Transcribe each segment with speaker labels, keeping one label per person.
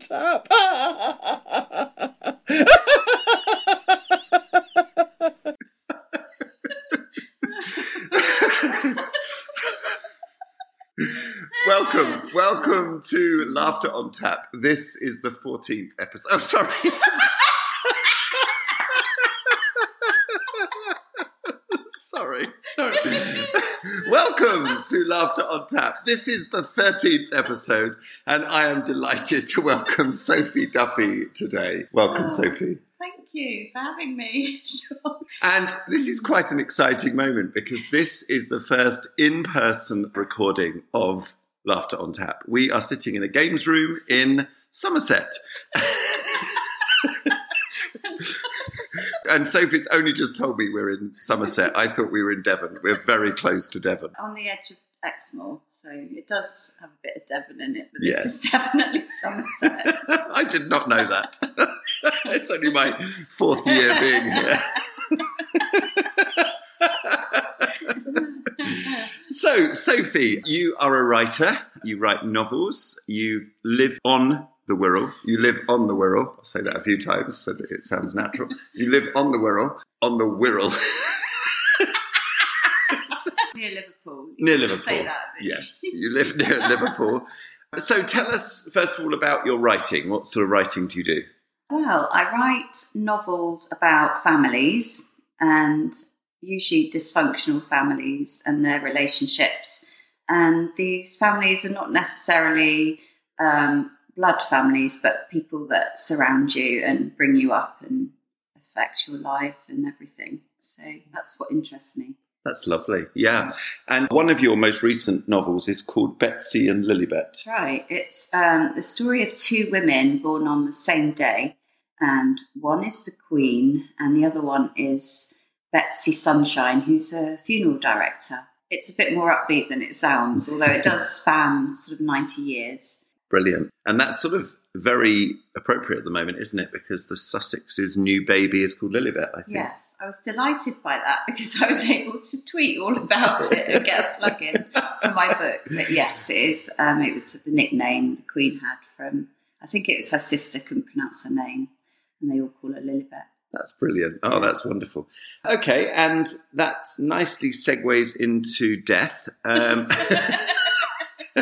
Speaker 1: tap. welcome, welcome to Laughter on Tap. This is the 14th episode. Oh, sorry. sorry, sorry. welcome to Laughter on Tap. This is the 13th episode, and I am delighted to welcome Sophie Duffy today. Welcome,
Speaker 2: Oh.
Speaker 1: Sophie.
Speaker 2: Thank you for having me.
Speaker 1: And this is quite an exciting moment because this is the first in person recording of Laughter on Tap. We are sitting in a games room in Somerset. and Sophie's only just told me we're in Somerset. I thought we were in Devon. We're very close to Devon.
Speaker 2: On the edge of Exmoor, so it does have a bit of Devon in it, but
Speaker 1: Yes.
Speaker 2: this is definitely Somerset.
Speaker 1: I did not know that. it's only my fourth year being here. So, Sophie, you are a writer. You write novels. You live on the Wirral. You live on the Wirral. I'll say that a few times so that it sounds natural. You live on the Wirral. On the Wirral.
Speaker 2: Near Liverpool. You
Speaker 1: near Liverpool.
Speaker 2: Say that.
Speaker 1: Yes, you live near Liverpool. So, tell us, first of all, about your writing. What sort of writing do you do?
Speaker 2: Well, I write novels about families and usually dysfunctional families and their relationships. And these families are not necessarily um, blood families, but people that surround you and bring you up and affect your life and everything. So that's what interests me.
Speaker 1: That's lovely. Yeah. And one of your most recent novels is called Betsy and Lilibet.
Speaker 2: That's right. It's um, the story of two women born on the same day, and one is the Queen, and the other one is Betsy Sunshine, who's a funeral director. It's a bit more upbeat than it sounds, although it does span sort of 90 years.
Speaker 1: Brilliant. And that's sort of very appropriate at the moment, isn't it? Because the Sussex's new baby is called Lilibet, I think.
Speaker 2: Yes, I was delighted by that because I was able to tweet all about it and get a plug in for my book. But yes, it is. Um, it was the nickname the Queen had from, I think it was her sister couldn't pronounce her name, and they all call her Lilibet.
Speaker 1: That's brilliant. Oh, that's wonderful. Okay, and that nicely segues into death. Um,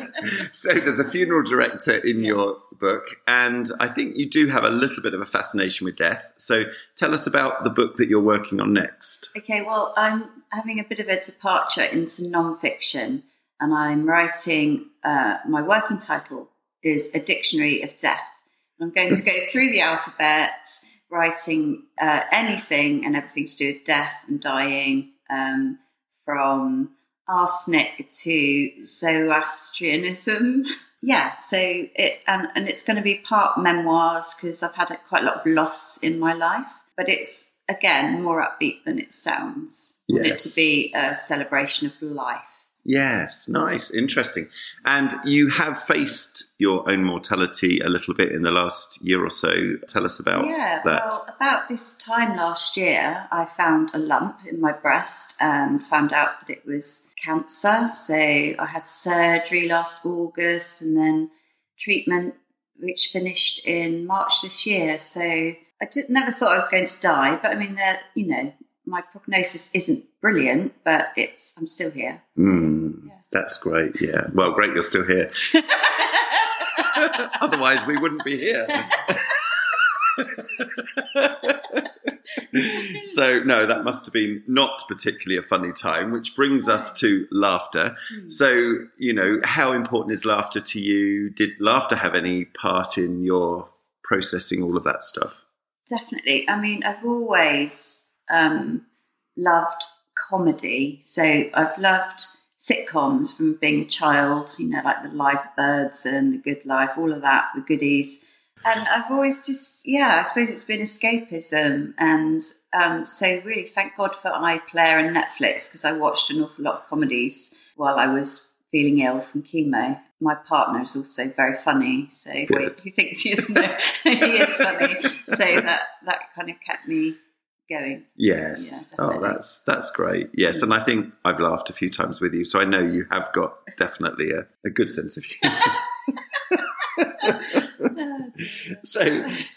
Speaker 1: so there's a funeral director in your book, and I think you do have a little bit of a fascination with death. So tell us about the book that you're working on next.
Speaker 2: Okay, well, I'm having a bit of a departure into non-fiction, and I'm writing. Uh, my working title is A Dictionary of Death. I'm going to go through the alphabet, writing uh, anything and everything to do with death and dying, um, from arsenic to Zoroastrianism. Yeah, so it and, and it's going to be part memoirs because I've had quite a lot of loss in my life, but it's again more upbeat than it sounds. Want it to be a celebration of life.
Speaker 1: Yes, nice, interesting. And you have faced your own mortality a little bit in the last year or so. Tell us about
Speaker 2: Yeah,
Speaker 1: that.
Speaker 2: well, about this time last year, I found a lump in my breast and found out that it was cancer. So I had surgery last August and then treatment, which finished in March this year. So I did, never thought I was going to die, but I mean, you know, my prognosis isn't brilliant, but it's I'm still here.
Speaker 1: Mm,
Speaker 2: Yeah.
Speaker 1: That's great. Yeah. Well, great you're still here. Otherwise, we wouldn't be here. so, no, that must have been not particularly a funny time, which brings us to laughter. So, you know, how important is laughter to you? Did laughter have any part in your processing all of that stuff?
Speaker 2: Definitely. I mean, I've always um, loved comedy. So I've loved sitcoms from being a child, you know, like The Liver Birds and The Good Life, all of that, the goodies. And I've always just, yeah, I suppose it's been escapism. And um, so, really, thank God for iPlayer and Netflix because I watched an awful lot of comedies while I was feeling ill from chemo. My partner is also very funny, so wait, he thinks he is no, he is funny. So that that kind of kept me going.
Speaker 1: Yes.
Speaker 2: Yeah,
Speaker 1: oh, that's that's great. Yes, and I think I've laughed a few times with you, so I know you have got definitely a, a good sense of humour. So,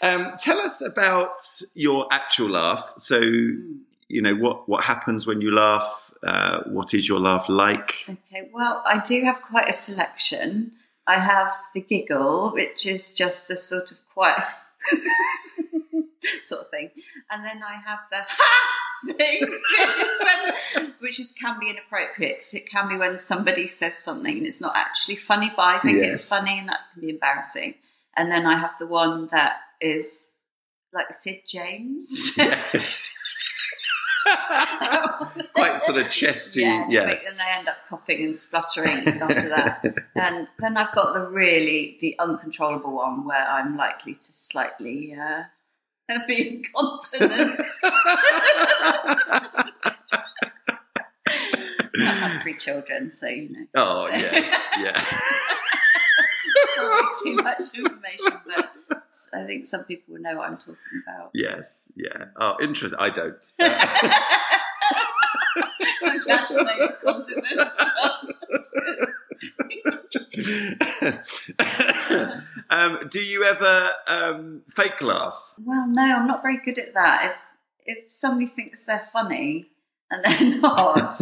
Speaker 1: um, tell us about your actual laugh. So,
Speaker 2: Hmm.
Speaker 1: you know what what happens when you laugh. Uh, what is your laugh like?
Speaker 2: Okay, well, I do have quite a selection. I have the giggle, which is just a sort of quiet sort of thing, and then I have the ha thing, which is when, which is can be inappropriate because it can be when somebody says something and it's not actually funny, but I think
Speaker 1: Yes.
Speaker 2: it's funny and that can be embarrassing. And then I have the one that is like Sid James.
Speaker 1: Quite sort of chesty,
Speaker 2: Yeah,
Speaker 1: yes.
Speaker 2: And I end up coughing and spluttering after that. and then I've got the really the uncontrollable one where I'm likely to slightly uh, be incontinent. I've three children, so you know,
Speaker 1: oh yes, yeah.
Speaker 2: too much information, but I think some people will know what I'm talking about.
Speaker 1: Yes, yeah. Oh, interesting. I don't.
Speaker 2: I'm glad to know you're continent.
Speaker 1: um, do you ever um, fake laugh?
Speaker 2: Well, no, I'm not very good at that. If if somebody thinks they're funny and they're not,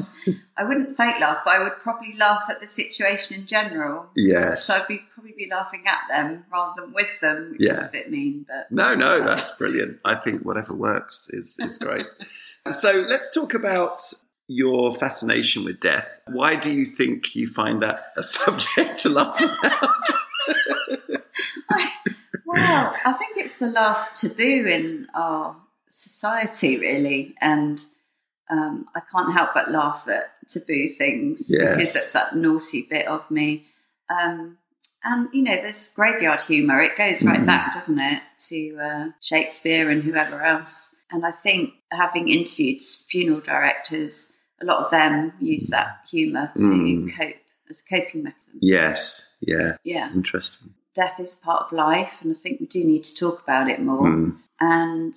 Speaker 2: I wouldn't fake laugh, but I would probably laugh at the situation in general.
Speaker 1: Yes.
Speaker 2: So I'd be probably be laughing at them rather than with them, which is
Speaker 1: Yeah.
Speaker 2: a bit mean, but
Speaker 1: No, no, that's brilliant. I think whatever works is, is great. so let's talk about your fascination with death. Why do you think you find that a subject to laugh about?
Speaker 2: well, I think it's the last taboo in our society, really, and um, I can't help but laugh at taboo things
Speaker 1: Yes.
Speaker 2: because that's that naughty bit of me. Um, and you know, this graveyard humour, it goes right
Speaker 1: Mhm.
Speaker 2: back, doesn't it, to uh, Shakespeare and whoever else. And I think having interviewed funeral directors, a lot of them use that humour to
Speaker 1: Mm.
Speaker 2: cope as a coping mechanism.
Speaker 1: yes, yeah,
Speaker 2: Yeah
Speaker 1: interesting.
Speaker 2: death is part of life, and I think we do need to talk about it more.
Speaker 1: Mm.
Speaker 2: And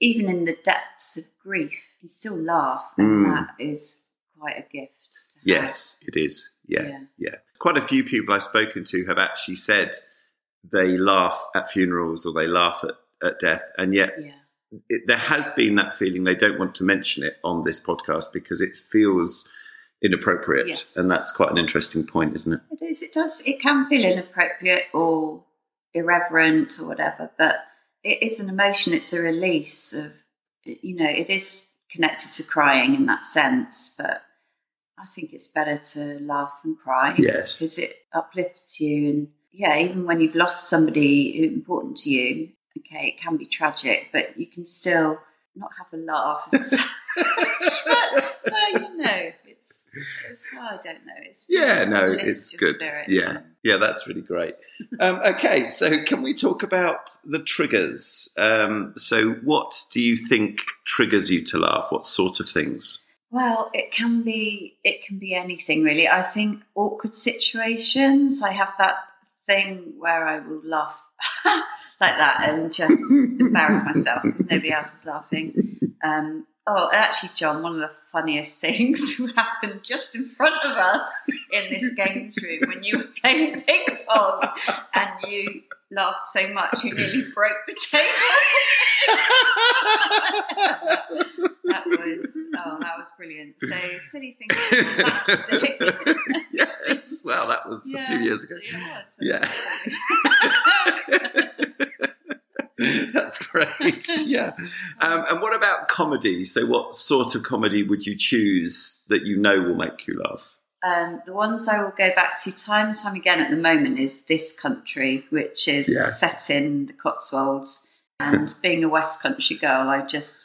Speaker 2: even in the depths of grief, you still laugh, and
Speaker 1: Mm.
Speaker 2: that is quite a gift. To have.
Speaker 1: Yes, it is. Yeah,
Speaker 2: Yeah.
Speaker 1: yeah. Quite a few people I've spoken to have actually said they laugh at funerals or they laugh at, at death, and yet
Speaker 2: yeah,
Speaker 1: it, there has been that feeling they don't want to mention it on this podcast because it feels inappropriate,
Speaker 2: Yes.
Speaker 1: and that's quite an interesting point, isn't it?
Speaker 2: it is. It does. It can feel inappropriate or irreverent or whatever, but it is an emotion. It's a release of, you know, it is connected to crying in that sense, but. I think it's better to laugh than cry.
Speaker 1: Yes.
Speaker 2: because it uplifts you and yeah even when you've lost somebody important to you okay it can be tragic but you can still not have a laugh as but, but you know it's, it's I don't know it's
Speaker 1: Yeah, no, it's good.
Speaker 2: spirits
Speaker 1: Yeah,
Speaker 2: and-
Speaker 1: yeah, that's really great. Um, okay, so can we talk about the triggers? Um, so, what do you think triggers you to laugh? What sort of things?
Speaker 2: Well, it can be it can be anything really. I think awkward situations. I have that thing where I will laugh like that and just embarrass myself because nobody else is laughing. Um, oh, and actually, John, one of the funniest things happened just in front of us in this games room when you were playing ping pong and you laughed so much you nearly broke the table. That was oh, that was brilliant. So silly things,
Speaker 1: yes, well, that was a few years ago.
Speaker 2: Yeah.
Speaker 1: Yeah. That's great. Yeah. Um, and what about comedy? So, what sort of comedy would you choose that you know will make you laugh?
Speaker 2: Um, the ones I will go back to time and time again at the moment is This Country, which is
Speaker 1: Yeah.
Speaker 2: set in the Cotswolds. And being a West Country girl, I just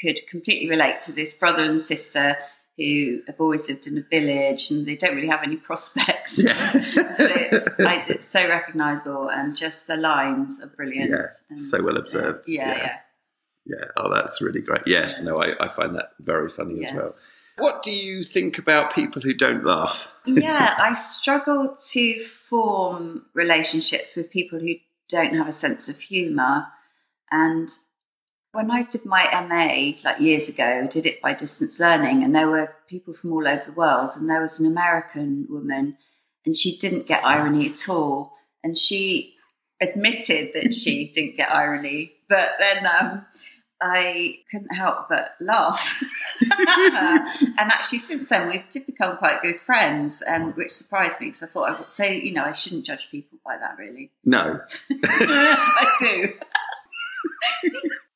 Speaker 2: could completely relate to this brother and sister who have always lived in a village and they don't really have any prospects.
Speaker 1: Yeah.
Speaker 2: but it's, I, it's so recognisable and just the lines are brilliant.
Speaker 1: Yeah,
Speaker 2: And,
Speaker 1: so well observed.
Speaker 2: Yeah,
Speaker 1: Yeah.
Speaker 2: yeah.
Speaker 1: Yeah. Oh, that's really great. Yes. No, I, I find that very funny
Speaker 2: Yes.
Speaker 1: as well. What do you think about people who don't laugh?
Speaker 2: yeah, I struggle to form relationships with people who don't have a sense of humour. And when I did my MA like years ago, did it by distance learning, and there were people from all over the world, and there was an American woman, and she didn't get irony at all, and she admitted that she didn't get irony, but then um, I couldn't help but laugh. and actually, since then, we've become quite good friends, and which surprised me because I thought I would say, you know, I shouldn't judge people by that, really.
Speaker 1: No.
Speaker 2: I do.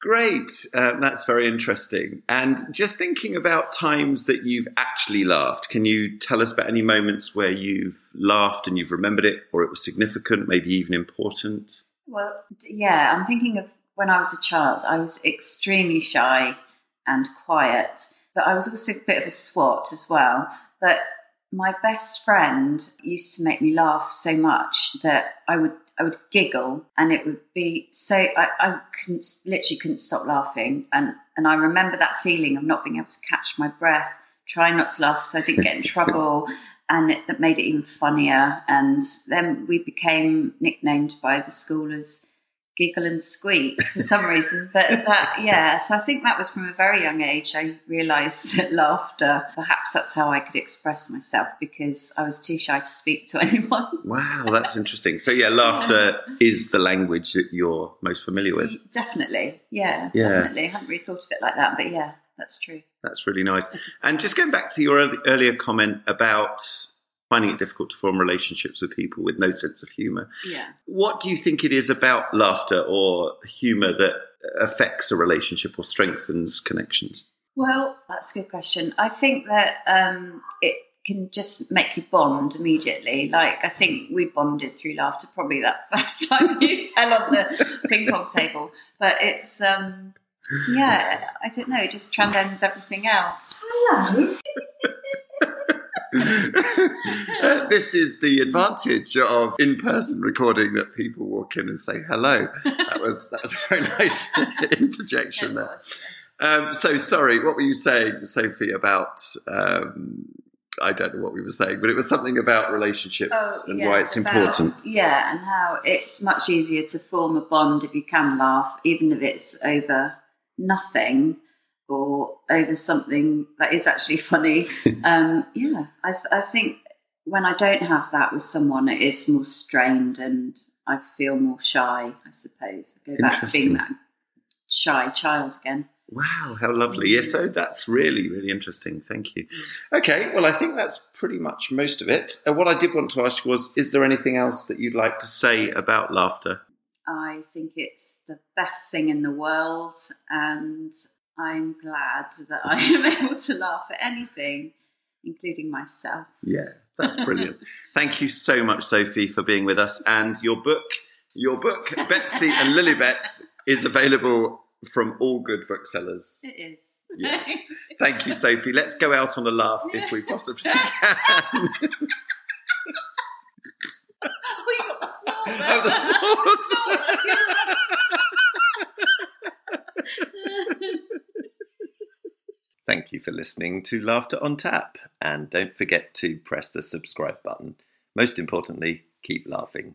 Speaker 1: Great. Uh, that's very interesting. And just thinking about times that you've actually laughed, can you tell us about any moments where you've laughed and you've remembered it or it was significant, maybe even important?
Speaker 2: Well, yeah, I'm thinking of when I was a child. I was extremely shy and quiet, but I was also a bit of a swot as well. But my best friend used to make me laugh so much that I would I would giggle and it would be so I, I couldn't literally couldn't stop laughing and and I remember that feeling of not being able to catch my breath, trying not to laugh because I didn't get in trouble. And it, that made it even funnier. And then we became nicknamed by the school as giggle and squeak for some reason. But that, yeah, so I think that was from a very young age. I realised that laughter, perhaps that's how I could express myself because I was too shy to speak to anyone.
Speaker 1: Wow, that's interesting. So, yeah, laughter is the language that you're most familiar with.
Speaker 2: Definitely, yeah,
Speaker 1: Yeah.
Speaker 2: definitely. I hadn't really thought of it like that, but yeah, that's true.
Speaker 1: That's really nice. And just going back to your earlier comment about finding it difficult to form relationships with people with no sense of humour,
Speaker 2: Yeah.
Speaker 1: what do you think it is about laughter or humour that affects a relationship or strengthens connections?
Speaker 2: Well, that's a good question. I think that um, it can just make you bond immediately. Like, I think we bonded through laughter probably that first time you fell on the ping pong table. But it's, um, yeah, I don't know, it just transcends everything else.
Speaker 1: Uh, this is the advantage of in-person recording that people walk in and say hello. That was that was a very nice interjection there. Um, so sorry, what were you saying, Sophie, about? Um, I don't know what we were saying, but it was something about relationships and why
Speaker 2: Oh, yes,
Speaker 1: it's
Speaker 2: about-
Speaker 1: important.
Speaker 2: Yeah, and how it's much easier to form a bond if you can laugh, even if it's over nothing or over something that is actually funny. um, yeah, I, th- I think when I don't have that with someone, it is more strained and I feel more shy, I suppose. I go back to being that shy child again.
Speaker 1: Wow, how lovely. Yeah, so that's really, really interesting. Thank you. Okay, well, I think that's pretty much most of it. Uh, what I did want to ask you was is there anything else that you'd like to say about laughter?
Speaker 2: I think it's the best thing in the world, and I'm glad that I am able to laugh at anything, including myself.
Speaker 1: Yeah, that's brilliant. Thank you so much, Sophie, for being with us. And your book, your book, Betsy and Lilibet, is available from all good booksellers.
Speaker 2: It is.
Speaker 1: Yes. Thank you, Sophie. Let's go out on a laugh if we possibly can.
Speaker 2: oh, you got the snort.
Speaker 1: Oh, the snort.
Speaker 2: snort, that's the other-
Speaker 1: Thank you for listening to Laughter on Tap. And don't forget to press the subscribe button. Most importantly, keep laughing.